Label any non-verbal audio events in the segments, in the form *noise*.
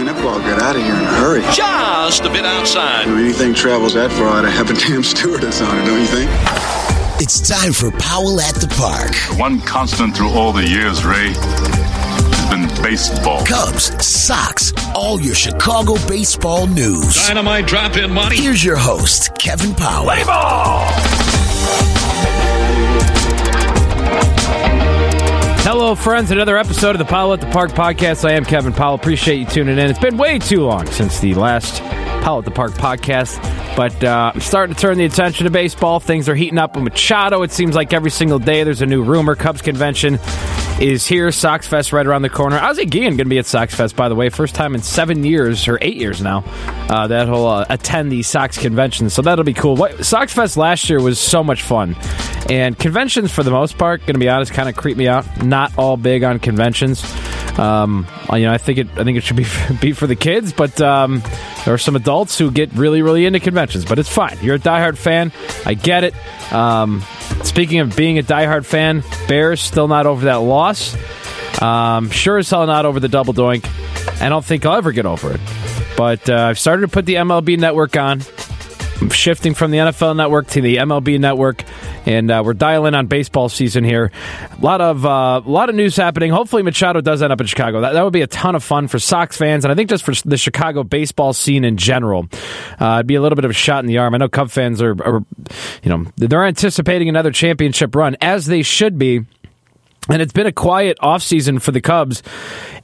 Man, that ball got out of here in a hurry. Just a bit outside. You anything travels that far, I'd have a damn stewardess on it, don't you think? It's time for Powell at the Park. One constant through all the years, Ray, has been baseball. Cubs, Sox, all your Chicago baseball news. Dynamite drop in money. Here's your host, Kevin Powell. Play ball! Hello, friends. Another episode of the Powell at the Park podcast. I am Kevin Powell. Appreciate you tuning in. It's been way too long since the last Powell at the Park podcast, but uh, I'm starting to turn the attention to baseball. Things are heating up with Machado. It seems like every single day there's a new rumor. Cubs convention is here. Sox Fest right around the corner. Ozzie Guillen going to be at Sox Fest, by the way. First time in seven years, or eight years now, uh, that he'll uh, attend the Sox convention. So that'll be cool. What, Sox Fest last year was so much fun. And conventions, for the most part, going to be honest, kind of creep me out. Not all big on conventions. Um, you know, I think it. I think it should be *laughs* be for the kids, but um, there are some adults who get really, really into conventions. But it's fine. You're a diehard fan. I get it. Um, speaking of being a diehard fan, Bears still not over that loss. Um, sure as hell not over the double doink. I don't think I'll ever get over it. But uh, I've started to put the MLB network on. Shifting from the NFL network to the MLB network, and uh, we're dialing on baseball season here. A lot of uh, a lot of news happening. Hopefully, Machado does end up in Chicago. That, that would be a ton of fun for Sox fans, and I think just for the Chicago baseball scene in general. Uh, it'd be a little bit of a shot in the arm. I know Cub fans are, are you know, they're anticipating another championship run, as they should be. And it's been a quiet offseason for the Cubs.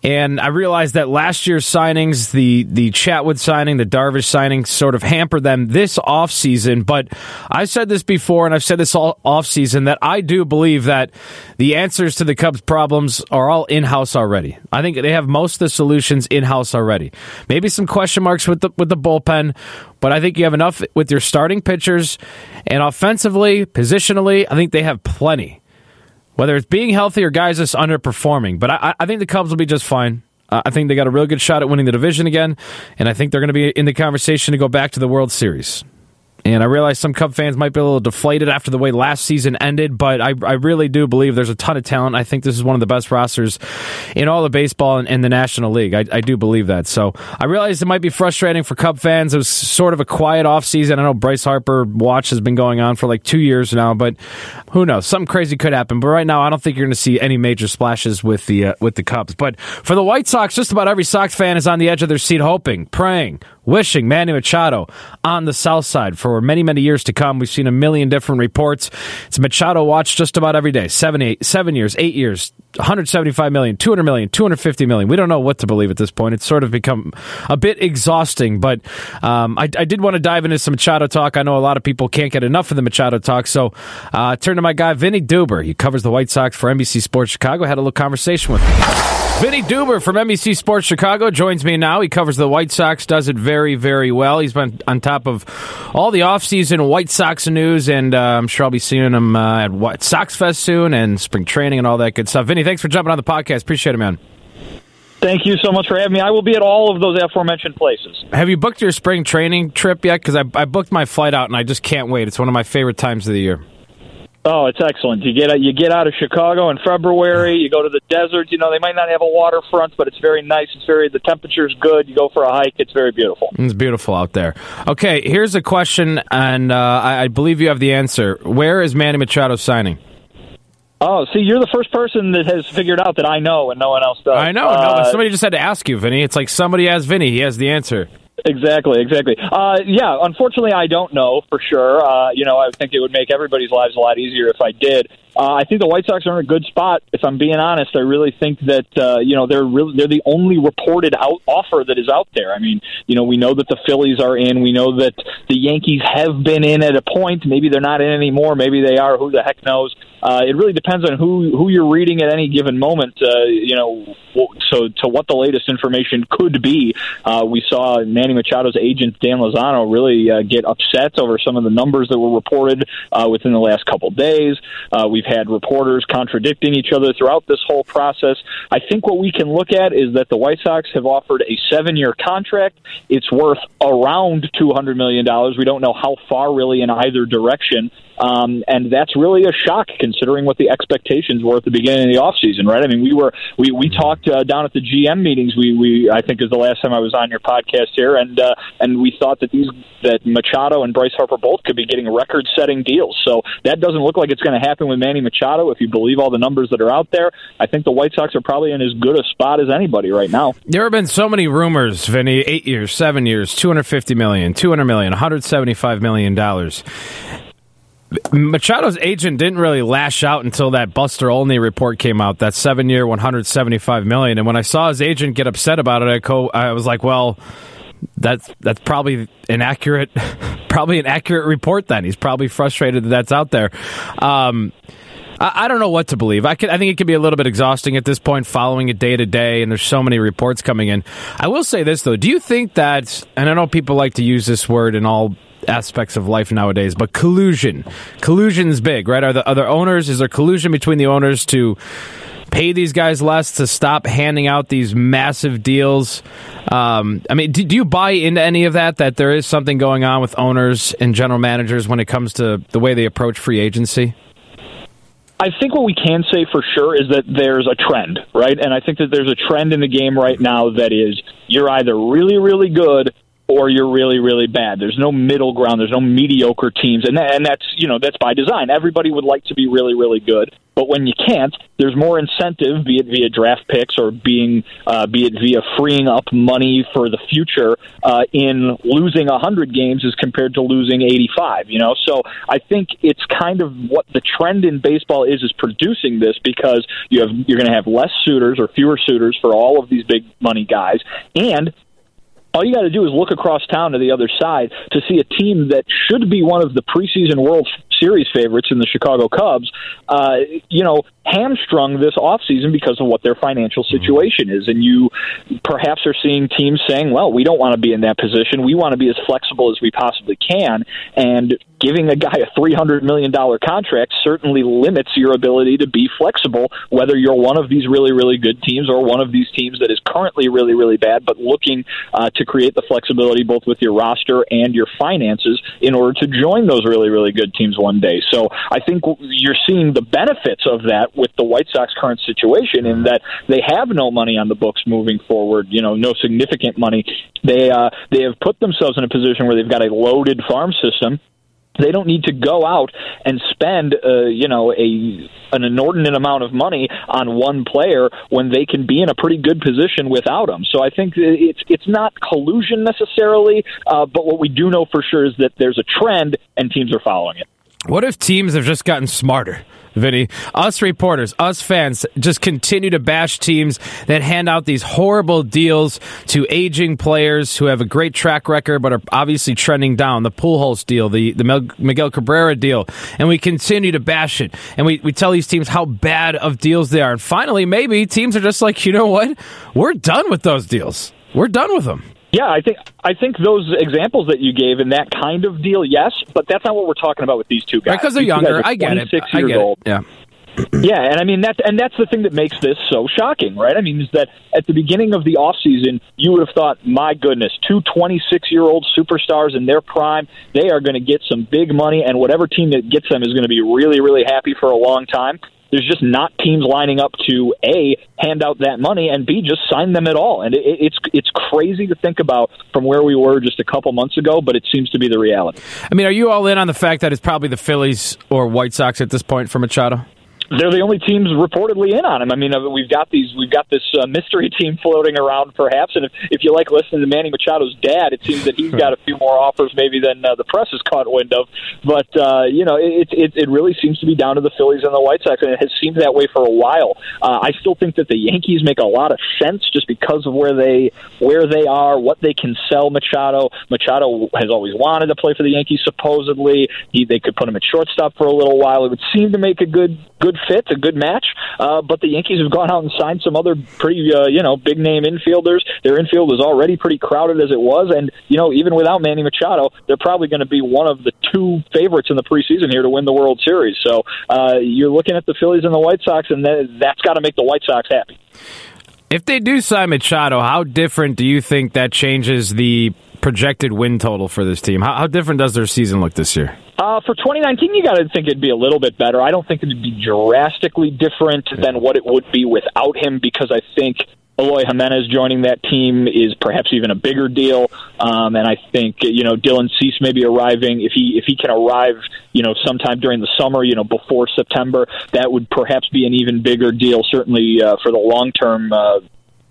And I realized that last year's signings, the the Chatwood signing, the Darvish signing, sort of hampered them this offseason. But I've said this before, and I've said this all offseason, that I do believe that the answers to the Cubs' problems are all in house already. I think they have most of the solutions in house already. Maybe some question marks with the with the bullpen, but I think you have enough with your starting pitchers and offensively, positionally. I think they have plenty whether it's being healthy or guys just underperforming. But I, I think the Cubs will be just fine. I think they got a real good shot at winning the division again, and I think they're going to be in the conversation to go back to the World Series. And I realize some Cub fans might be a little deflated after the way last season ended, but I, I really do believe there's a ton of talent. I think this is one of the best rosters in all of baseball and the National League. I, I do believe that. So I realize it might be frustrating for Cub fans. It was sort of a quiet offseason. I know Bryce Harper watch has been going on for like two years now, but who knows? Something crazy could happen. But right now, I don't think you're going to see any major splashes with the uh, with the Cubs. But for the White Sox, just about every Sox fan is on the edge of their seat, hoping, praying, wishing Manny Machado on the south side for many, many years to come. We've seen a million different reports. It's Machado watch just about every day. Seven, eight, seven years, eight years, 175 million, 200 million, 250 million. We don't know what to believe at this point. It's sort of become a bit exhausting, but um, I, I, did want to dive into some Machado talk. I know a lot of people can't get enough of the Machado talk, so uh, turn to my guy, Vinnie Duber. He covers the White Sox for NBC Sports Chicago. I had a little conversation with him. Vinnie Duber from NBC Sports Chicago joins me now. He covers the White Sox, does it very, very well. He's been on top of all the offseason White Sox news, and uh, I'm sure I'll be seeing him uh, at White Sox Fest soon and spring training and all that good stuff. Vinnie, thanks for jumping on the podcast. Appreciate it, man. Thank you so much for having me. I will be at all of those aforementioned places. Have you booked your spring training trip yet? Because I, I booked my flight out, and I just can't wait. It's one of my favorite times of the year. Oh, it's excellent. You get you get out of Chicago in February. You go to the desert. You know they might not have a waterfront, but it's very nice. It's very the temperature's good. You go for a hike. It's very beautiful. It's beautiful out there. Okay, here's a question, and uh, I, I believe you have the answer. Where is Manny Machado signing? Oh, see, you're the first person that has figured out that I know, and no one else does. I know. Uh, no, somebody just had to ask you, Vinnie. It's like somebody asked Vinnie. He has the answer. Exactly, exactly. Uh, yeah, unfortunately, I don't know for sure. Uh, you know, I think it would make everybody's lives a lot easier if I did. Uh, I think the White Sox are in a good spot. If I'm being honest, I really think that uh, you know they're really they're the only reported out offer that is out there. I mean, you know, we know that the Phillies are in. We know that the Yankees have been in at a point. Maybe they're not in anymore. Maybe they are. Who the heck knows? Uh, it really depends on who who you're reading at any given moment. Uh, you know, so to what the latest information could be. Uh, we saw Manny Machado's agent Dan Lozano really uh, get upset over some of the numbers that were reported uh, within the last couple days. Uh, we've had reporters contradicting each other throughout this whole process. I think what we can look at is that the White Sox have offered a seven-year contract. It's worth around two hundred million dollars. We don't know how far really in either direction. Um, and that's really a shock considering what the expectations were at the beginning of the offseason, right? I mean, we were we we talked uh, down at the GM meetings. We we I think is the last time I was on your podcast here, and uh, and we thought that these that Machado and Bryce Harper both could be getting record-setting deals. So that doesn't look like it's going to happen with Manny Machado if you believe all the numbers that are out there. I think the White Sox are probably in as good a spot as anybody right now. There have been so many rumors, Vinnie. Eight years, seven years, two hundred fifty million, two hundred million, one hundred seventy-five million dollars. Machado's agent didn't really lash out until that Buster Olney report came out. That seven-year, one hundred seventy-five million. And when I saw his agent get upset about it, I, co- I was like, "Well, that's that's probably an accurate, *laughs* probably an accurate report. Then he's probably frustrated that that's out there." Um, I, I don't know what to believe. I, can, I think it can be a little bit exhausting at this point, following it day to day, and there's so many reports coming in. I will say this though: Do you think that? And I know people like to use this word in all aspects of life nowadays, but collusion, collusion is big, right? Are the other owners? Is there collusion between the owners to? pay these guys less to stop handing out these massive deals. Um, I mean, do, do, you buy into any of that? That there is something going on with owners and general managers when it comes to the way they approach free agency? I think what we can say for sure is that there's a trend, right? And I think that there's a trend in the game right now that is you're either really, really good or you're really really bad. There's no middle ground. There's no mediocre teams, and that, and that's you know that's by design. Everybody would like to be really really good, but when you can't, there's more incentive, be it via draft picks or being uh, be it via freeing up money for the future uh, in losing 100 games as compared to losing 85. You know, so I think it's kind of what the trend in baseball is is producing this because you have you're going to have less suitors or fewer suitors for all of these big money guys, and all you got to do is look across town to the other side to see a team that should be one of the preseason World Series favorites in the Chicago Cubs, uh, you know, hamstrung this offseason because of what their financial situation is. And you perhaps are seeing teams saying, well, we don't want to be in that position. We want to be as flexible as we possibly can. And giving a guy a $300 million contract certainly limits your ability to be flexible, whether you're one of these really, really good teams or one of these teams that is currently really, really bad, but looking uh, to create the flexibility both with your roster and your finances in order to join those really, really good teams one day. So I think you're seeing the benefits of that with the White Sox current situation in that they have no money on the books moving forward, you know, no significant money. They uh, they have put themselves in a position where they've got a loaded farm system they don't need to go out and spend uh, you know a an inordinate amount of money on one player when they can be in a pretty good position without him. So I think it's it's not collusion necessarily, uh, but what we do know for sure is that there's a trend and teams are following it. What if teams have just gotten smarter? Vinnie. Us reporters, us fans, just continue to bash teams that hand out these horrible deals to aging players who have a great track record but are obviously trending down. The Pujols deal, the, the Miguel Cabrera deal, and we continue to bash it. And we, we tell these teams how bad of deals they are. And finally, maybe teams are just like, you know what? We're done with those deals. We're done with them. Yeah, I think I think those examples that you gave in that kind of deal, yes, but that's not what we're talking about with these two guys. Because they're younger, I get it. I get old. it. Yeah. *clears throat* yeah, and I mean that's and that's the thing that makes this so shocking, right? I mean, is that at the beginning of the off season, you would have thought, my goodness, two 26 year old superstars in their prime, they are going to get some big money, and whatever team that gets them is going to be really, really happy for a long time there's just not teams lining up to a hand out that money and b just sign them at all. And it, it's it's crazy to think about from where we were just a couple months ago, but it seems to be the reality. I mean, are you all in on the fact that it's probably the Phillies or White Sox at this point for Machado? They're the only teams reportedly in on him. I mean, uh, we've got these, we've got this uh, mystery team floating around, perhaps. And if, if you like listening to Manny Machado's dad, it seems that he's got a few more offers maybe than uh, the press has caught wind of. But uh, you know, it, it it really seems to be down to the Phillies and the White Sox, and it has seemed that way for a while. Uh, I still think that the Yankees make a lot of sense just because of where they where they are, what they can sell Machado. Machado has always wanted to play for the Yankees. Supposedly, he they could put him at shortstop for a little while. It would seem to make a good good fit, a good match. Uh, but the Yankees have gone out and signed some other pretty, uh, you know, big name infielders. Their infield is already pretty crowded as it was, and you know, even without Manny Machado, they're probably going to be one of the two favorites in the preseason here to win the World Series. So uh, you're looking at the Phillies and the White Sox, and that, that's got to make the White Sox happy. If they do sign Machado, how different do you think that changes the projected win total for this team? How, how different does their season look this year? Uh, for 2019, you got to think it'd be a little bit better. I don't think it'd be drastically different than what it would be without him because I think Eloy Jimenez joining that team is perhaps even a bigger deal. Um, and I think you know Dylan Cease may be arriving if he if he can arrive you know sometime during the summer you know before September that would perhaps be an even bigger deal certainly uh, for the long term. Uh,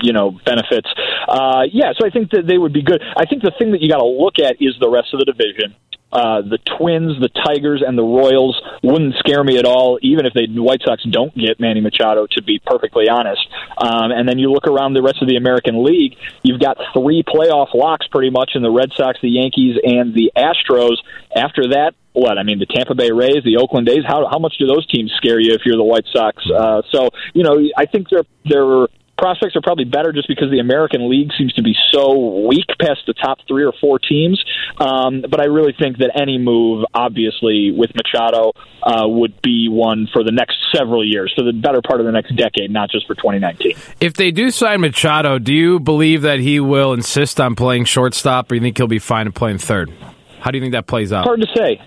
you know benefits. Uh, yeah, so I think that they would be good. I think the thing that you got to look at is the rest of the division. Uh, the Twins, the Tigers, and the Royals wouldn't scare me at all, even if the White Sox don't get Manny Machado. To be perfectly honest, um, and then you look around the rest of the American League, you've got three playoff locks pretty much in the Red Sox, the Yankees, and the Astros. After that, what I mean, the Tampa Bay Rays, the Oakland A's. How how much do those teams scare you if you're the White Sox? Uh, so you know, I think they're they're prospects are probably better just because the American League seems to be so weak past the top three or four teams. Um, but I really think that any move, obviously, with Machado uh, would be one for the next several years, for the better part of the next decade, not just for 2019. If they do sign Machado, do you believe that he will insist on playing shortstop, or you think he'll be fine at playing third? How do you think that plays out? Hard to say.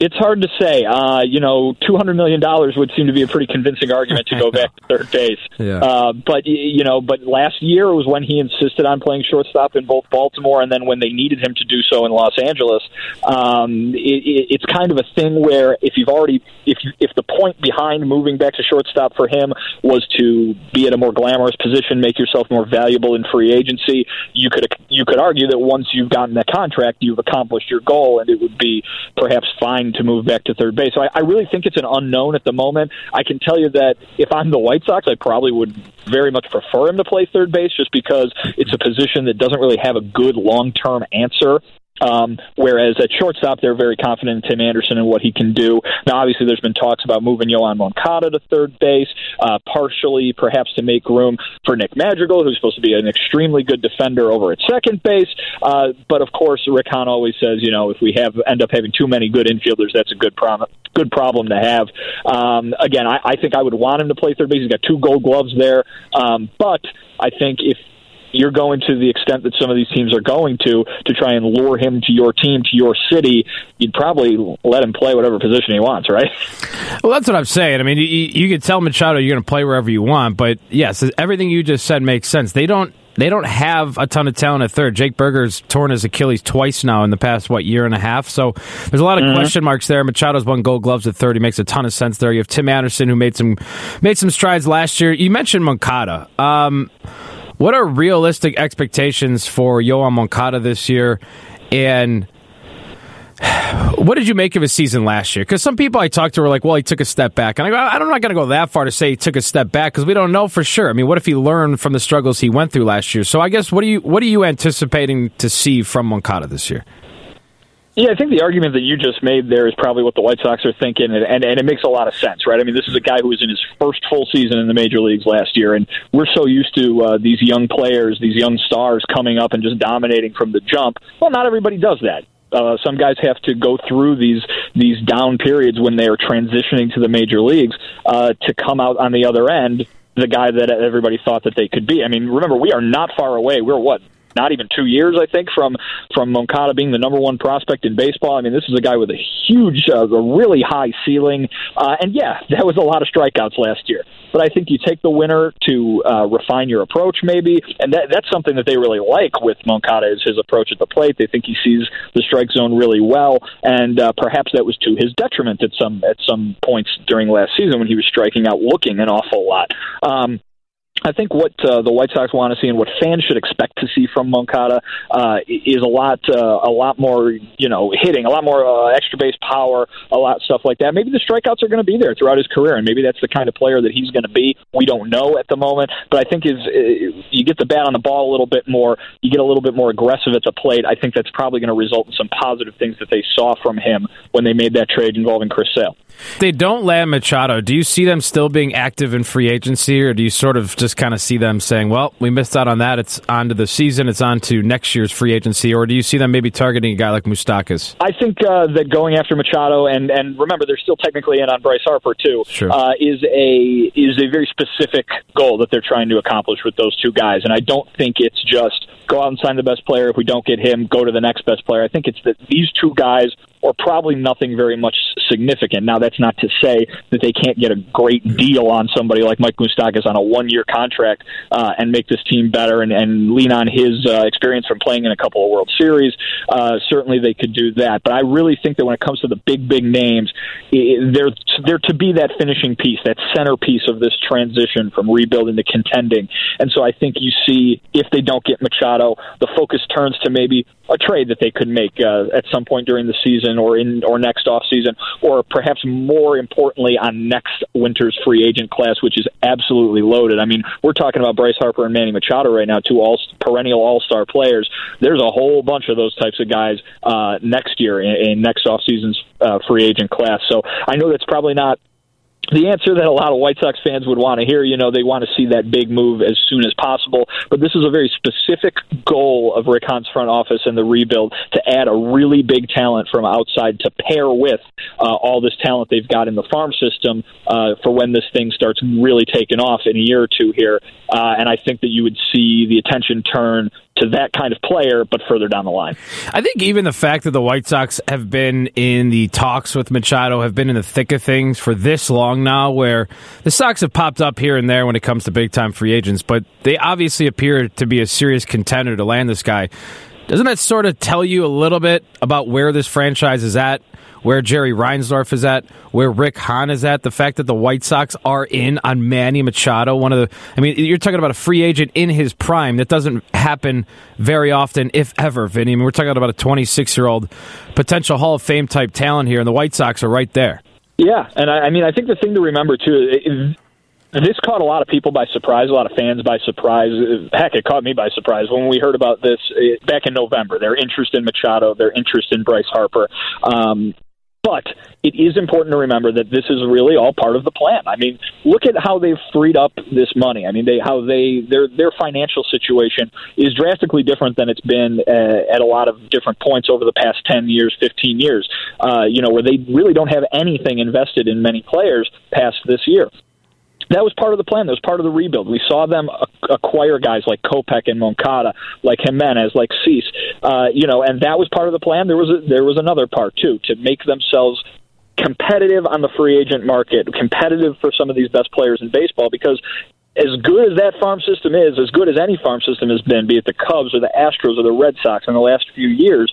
It's hard to say. Uh, you know, two hundred million dollars would seem to be a pretty convincing argument to go back to third base. *laughs* Yeah. Uh, but you know, but last year was when he insisted on playing shortstop in both Baltimore and then when they needed him to do so in Los Angeles. Um, it, it, it's kind of a thing where if you've already if you, if the point behind moving back to shortstop for him was to be at a more glamorous position, make yourself more valuable in free agency, you could you could argue that once you've gotten that contract, you've accomplished your goal, and it would be perhaps fine to move back to third base. So I, I really think it's an unknown at the moment. I can tell you that if I'm the White Sox, I probably would very much prefer him to play third base just because it's a position that doesn't really have a good long term answer um, whereas at shortstop, they're very confident in Tim Anderson and what he can do. Now, obviously, there's been talks about moving Yoan Moncada to third base, uh, partially perhaps to make room for Nick Madrigal, who's supposed to be an extremely good defender over at second base. Uh, but of course, Rick Hahn always says, you know, if we have end up having too many good infielders, that's a good problem. Good problem to have. Um, again, I, I think I would want him to play third base. He's got two Gold Gloves there, um, but I think if you're going to the extent that some of these teams are going to to try and lure him to your team, to your city, you'd probably let him play whatever position he wants, right? Well, that's what I'm saying. I mean, you, you could tell Machado you're going to play wherever you want, but yes, everything you just said makes sense. They don't they don't have a ton of talent at third. Jake Burger's torn his Achilles twice now in the past what year and a half. So there's a lot of mm-hmm. question marks there. Machado's won Gold Gloves at third. He makes a ton of sense there. You have Tim Anderson who made some made some strides last year. You mentioned Moncada. Um, what are realistic expectations for Yoan Moncada this year? And what did you make of his season last year? Because some people I talked to were like, well, he took a step back. And I go, I'm not going to go that far to say he took a step back because we don't know for sure. I mean, what if he learned from the struggles he went through last year? So I guess what are you what are you anticipating to see from Moncada this year? Yeah, I think the argument that you just made there is probably what the White Sox are thinking, and, and, and it makes a lot of sense, right? I mean, this is a guy who was in his first full season in the major leagues last year, and we're so used to uh, these young players, these young stars coming up and just dominating from the jump. Well, not everybody does that. Uh, some guys have to go through these these down periods when they are transitioning to the major leagues uh, to come out on the other end the guy that everybody thought that they could be. I mean, remember we are not far away. We're what not even two years, I think, from from Moncada being the number one prospect in baseball. I mean, this is a guy with a huge, uh, a really high ceiling, uh, and yeah, *laughs* that was a lot of strikeouts last year. But I think you take the winner to uh, refine your approach, maybe, and that, that's something that they really like with Moncada is his approach at the plate. They think he sees the strike zone really well, and uh, perhaps that was to his detriment at some at some points during last season when he was striking out, looking an awful lot. Um, I think what uh, the White Sox want to see and what fans should expect to see from Moncada uh, is a lot, uh, a lot more, you know, hitting, a lot more uh, extra base power, a lot stuff like that. Maybe the strikeouts are going to be there throughout his career, and maybe that's the kind of player that he's going to be. We don't know at the moment, but I think is you get the bat on the ball a little bit more, you get a little bit more aggressive at the plate. I think that's probably going to result in some positive things that they saw from him when they made that trade involving Chris Sale. They don't land Machado. Do you see them still being active in free agency, or do you sort of just kind of see them saying, "Well, we missed out on that. It's on to the season. It's on to next year's free agency," or do you see them maybe targeting a guy like Moustakas? I think uh, that going after Machado and and remember they're still technically in on Bryce Harper too sure. uh, is a is a very specific goal that they're trying to accomplish with those two guys, and I don't think it's just go out and sign the best player. If we don't get him, go to the next best player. I think it's that these two guys or probably nothing very much significant. Now, that's not to say that they can't get a great deal on somebody like Mike Moustakas on a one year contract uh, and make this team better and, and lean on his uh, experience from playing in a couple of World Series. Uh, certainly, they could do that. But I really think that when it comes to the big, big names, they're, they're to be that finishing piece, that centerpiece of this transition from rebuilding to contending. And so I think you see if they don't get Machado, the focus turns to maybe a trade that they could make uh, at some point during the season or in or next off season, or perhaps more importantly on next winter's free agent class, which is absolutely loaded. I mean, we're talking about Bryce Harper and Manny Machado right now, two all perennial All Star players. There's a whole bunch of those types of guys uh, next year in, in next off season's uh, free agent class. So I know that's probably not the answer that a lot of White Sox fans would want to hear. You know, they want to see that big move as soon as possible. But this is a very specific goal of Rick front office and the rebuild to add a really big talent from outside to pair with uh, all this talent they've got in the farm system uh, for when this thing starts really taking off in a year or two here. Uh, and I think that you would see the attention turn to that kind of player, but further down the line. I think even the fact that the White Sox have been in the talks with Machado, have been in the thick of things for this long now, where the Sox have popped up here and there when it comes to big time free agents, but they obviously appear to be a serious contender to land this guy. Doesn't that sort of tell you a little bit about where this franchise is at? Where Jerry Reinsdorf is at, where Rick Hahn is at, the fact that the White Sox are in on Manny Machado, one of the, I mean, you're talking about a free agent in his prime. That doesn't happen very often, if ever, Vinnie. I mean, we're talking about a 26 year old potential Hall of Fame type talent here, and the White Sox are right there. Yeah, and I, I mean, I think the thing to remember too is this caught a lot of people by surprise, a lot of fans by surprise. Heck, it caught me by surprise when we heard about this eh, back in November. Their interest in Machado, their interest in Bryce Harper. Um, but it is important to remember that this is really all part of the plan. I mean, look at how they've freed up this money. I mean, they how they their their financial situation is drastically different than it's been uh, at a lot of different points over the past ten years, fifteen years. Uh, you know, where they really don't have anything invested in many players past this year that was part of the plan. That was part of the rebuild. We saw them acquire guys like Kopech and Moncada, like Jimenez, like Cease, uh, you know, and that was part of the plan. There was a, there was another part too to make themselves competitive on the free agent market, competitive for some of these best players in baseball because as good as that farm system is, as good as any farm system has been, be it the Cubs or the Astros or the Red Sox in the last few years,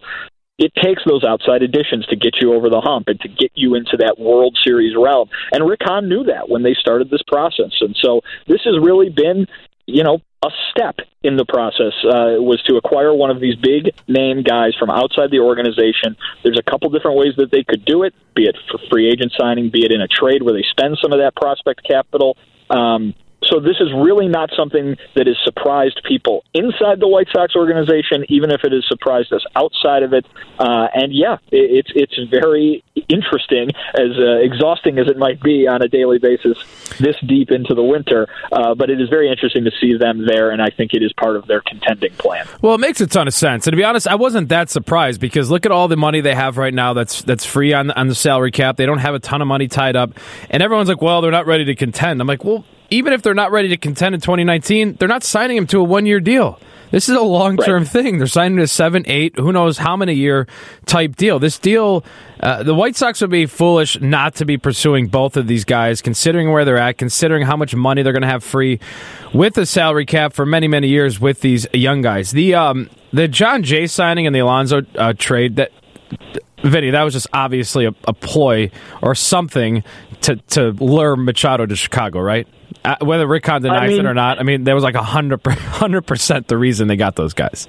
it takes those outside additions to get you over the hump and to get you into that World Series realm. And Rick Hahn knew that when they started this process. And so this has really been, you know, a step in the process uh, was to acquire one of these big name guys from outside the organization. There's a couple different ways that they could do it, be it for free agent signing, be it in a trade where they spend some of that prospect capital. Um, so this is really not something that has surprised people inside the White Sox organization, even if it has surprised us outside of it. Uh, and yeah, it, it's it's very interesting, as uh, exhausting as it might be on a daily basis, this deep into the winter. Uh, but it is very interesting to see them there, and I think it is part of their contending plan. Well, it makes a ton of sense. And to be honest, I wasn't that surprised because look at all the money they have right now. That's that's free on on the salary cap. They don't have a ton of money tied up, and everyone's like, "Well, they're not ready to contend." I'm like, "Well." Even if they're not ready to contend in 2019, they're not signing him to a one year deal. This is a long term right. thing. They're signing a seven, eight, who knows how many year type deal. This deal, uh, the White Sox would be foolish not to be pursuing both of these guys, considering where they're at, considering how much money they're going to have free with the salary cap for many, many years with these young guys. The um, the Jon Jay signing and the Alonso uh, trade that. Vinnie, that was just obviously a, a ploy or something to, to lure Machado to Chicago, right? Uh, whether Rick Hahn denies I mean, it or not, I mean, there was like a *laughs* hundred percent the reason they got those guys.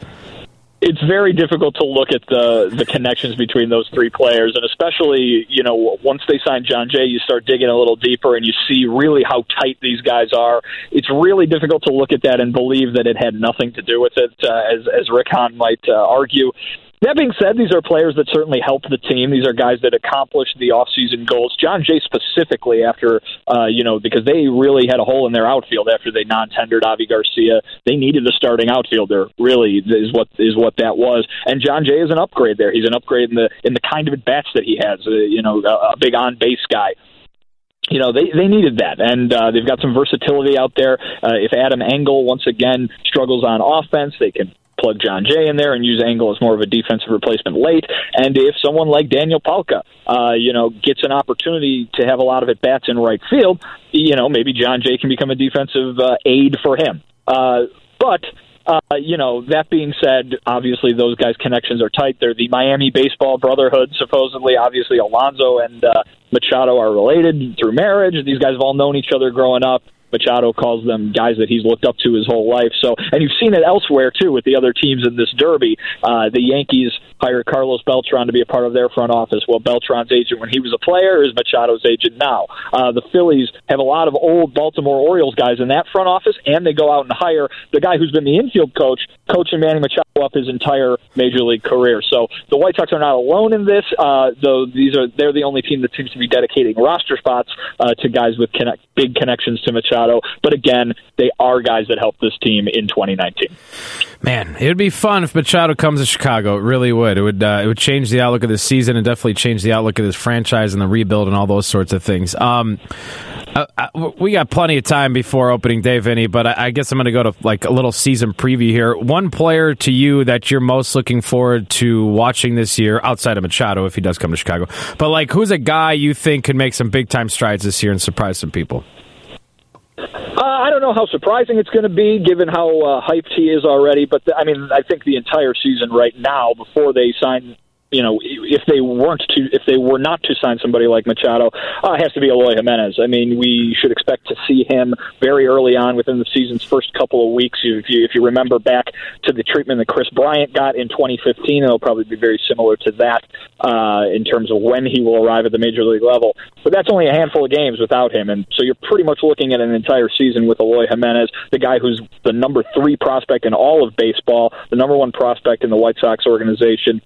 It's very difficult to look at the the connections between those three players, and especially you know once they sign Jon Jay, you start digging a little deeper, and you see really how tight these guys are. It's really difficult to look at that and believe that it had nothing to do with it, uh, as as Rick Hahn might uh, argue. That being said, these are players that certainly help the team. These are guys that accomplished the offseason goals. Jon Jay specifically, after uh, you know, because they really had a hole in their outfield after they non-tendered Avi Garcia. They needed a starting outfielder. Really, is what is what that was. And Jon Jay is an upgrade there. He's an upgrade in the in the kind of at bats that he has. Uh, you know, a, a big on base guy you know they they needed that, and uh, they've got some versatility out there. Uh, if Adam Engel once again struggles on offense, they can plug Jon Jay in there and use Engel as more of a defensive replacement late. And if someone like Daniel Palka, uh, you know, gets an opportunity to have a lot of at bats in right field, you know, maybe Jon Jay can become a defensive uh, aid for him. Uh, but uh, you know, that being said, obviously those guys' connections are tight. They're the Miami Baseball Brotherhood, supposedly. Obviously, Alonso and uh, Machado are related through marriage. These guys have all known each other growing up. Machado calls them guys that he's looked up to his whole life. So, and you've seen it elsewhere too with the other teams in this derby. Uh, the Yankees hired Carlos Beltran to be a part of their front office. Well, Beltran's agent when he was a player is Machado's agent now. Uh, the Phillies have a lot of old Baltimore Orioles guys in that front office, and they go out and hire the guy who's been the infield coach, coaching Manny Machado up his entire major league career. So the White Sox are not alone in this. Uh, though these are they're the only team that seems to be dedicating roster spots uh, to guys with connect, big connections to Machado. But again, they are guys that helped this team in 2019. Man, it would be fun if Machado comes to Chicago. It really would. It would. Uh, it would change the outlook of this season and definitely change the outlook of this franchise and the rebuild and all those sorts of things. Um, uh, uh, we got plenty of time before opening day, Vinnie, but I, guess I'm going to go to like a little season preview here. One player to you that you're most looking forward to watching this year, outside of Machado, if he does come to Chicago, but like who's a guy you think could make some big time strides this year and surprise some people? Uh, I don't know how surprising it's going to be, given how uh, hyped he is already. But I mean, I think the entire season right now, before they sign you know, if they weren't to, if they were not to sign somebody like Machado, uh, it has to be Eloy Jimenez. I mean, we should expect to see him very early on within the season's first couple of weeks. If you, if you remember back to the treatment that Kris Bryant got in 2015, it'll probably be very similar to that uh, in terms of when he will arrive at the major league level. But that's only a handful of games without him, and so you're pretty much looking at an entire season with Eloy Jimenez, the guy who's the number three prospect in all of baseball, the number one prospect in the White Sox organization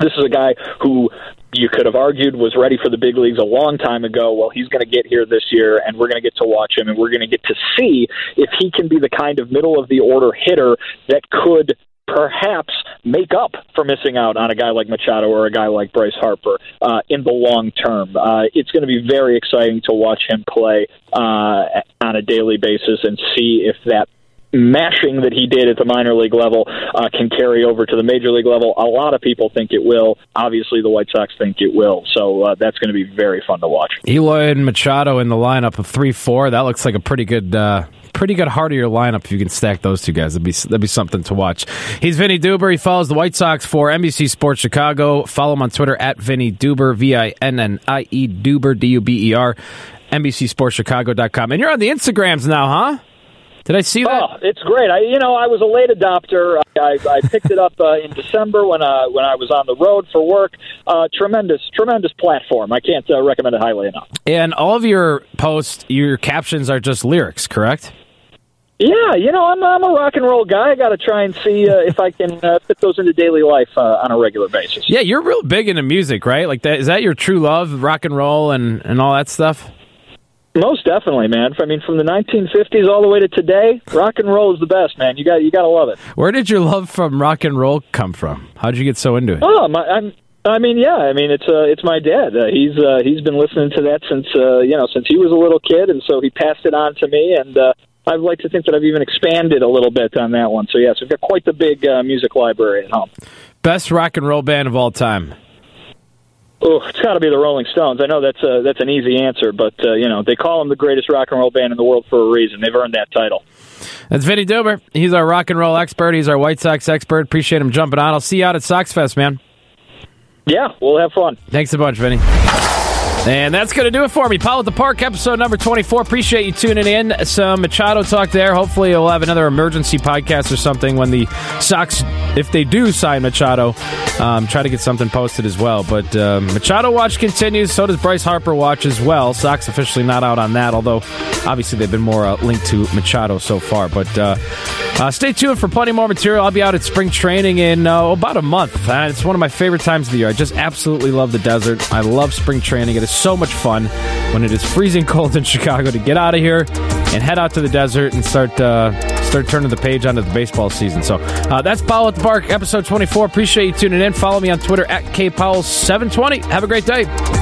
this is a guy who you could have argued was ready for the big leagues a long time ago. Well, he's going to get here this year, and we're going to get to watch him, and we're going to get to see if he can be the kind of middle of the order hitter that could perhaps make up for missing out on a guy like Machado or a guy like Bryce Harper uh, in the long term. Uh, it's going to be very exciting to watch him play uh, on a daily basis and see if that mashing that he did at the minor league level uh, can carry over to the major league level. A lot of people think it will. Obviously, the White Sox think it will. So uh, that's going to be very fun to watch. Eloy and Machado in the lineup of three four. That looks like a pretty good. Uh pretty good heart of your lineup if you can stack those two guys. That'd be that'd be something to watch. He's Vinnie Duber. He follows the White Sox for NBC Sports Chicago. Follow him on Twitter at Vinnie Duber, V I N N I E Duber, D U B E R, NBCSportsChicago.com. And you're on the Instagrams now, huh? Did I see that? Oh, it's great. I, you know, I was a late adopter. I, I picked it up uh, in December when uh, when I was on the road for work. Uh, tremendous, tremendous platform. I can't uh, recommend it highly enough. And all of your posts, your captions are just lyrics, correct? Yeah, you know, I'm I'm a rock and roll guy. I got to try and see uh, if I can uh, fit those into daily life uh, on a regular basis. Yeah, you're real big into music, right? Like that is that your true love, rock and roll and and all that stuff? Most definitely, man. I mean, from the 1950s all the way to today, rock and roll is the best, man. You got you got to love it. Where did your love from rock and roll come from? How did you get so into it? Oh, my, I'm. I mean, yeah. I mean, it's uh, it's my dad. Uh, he's uh, he's been listening to that since uh, you know since he was a little kid, and so he passed it on to me. And uh, I'd like to think that I've even expanded a little bit on that one. So yes, we've got quite the big uh, music library at home. Best rock and roll band of all time. Oh, it's got to be the Rolling Stones. I know that's a, that's an easy answer, but uh, you know they call them the greatest rock and roll band in the world for a reason. They've earned that title. That's Vinnie Duber. He's our rock and roll expert. He's our White Sox expert. Appreciate him jumping on. I'll see you out at Sox Fest, man. Yeah, we'll have fun. Thanks a bunch, Vinnie. And that's going to do it for me. Powell at the Park, episode number 24. Appreciate you tuning in. Some Machado talk there. Hopefully, we'll have another emergency podcast or something when the Sox, if they do sign Machado, um, try to get something posted as well. But uh, Machado watch continues. So does Bryce Harper watch as well. Sox officially not out on that, although obviously they've been more uh, linked to Machado so far. But uh, uh, stay tuned for plenty more material. I'll be out at spring training in uh, about a month. And it's one of my favorite times of the year. I just absolutely love the desert. I love spring training. It is so much fun when it is freezing *laughs* cold in Chicago to get out of here and head out to the desert and start uh, start turning the page onto the baseball season. So uh, that's Powell at the Park, episode 24. Appreciate you tuning in. Follow me on Twitter at kpowell720. Have a great day.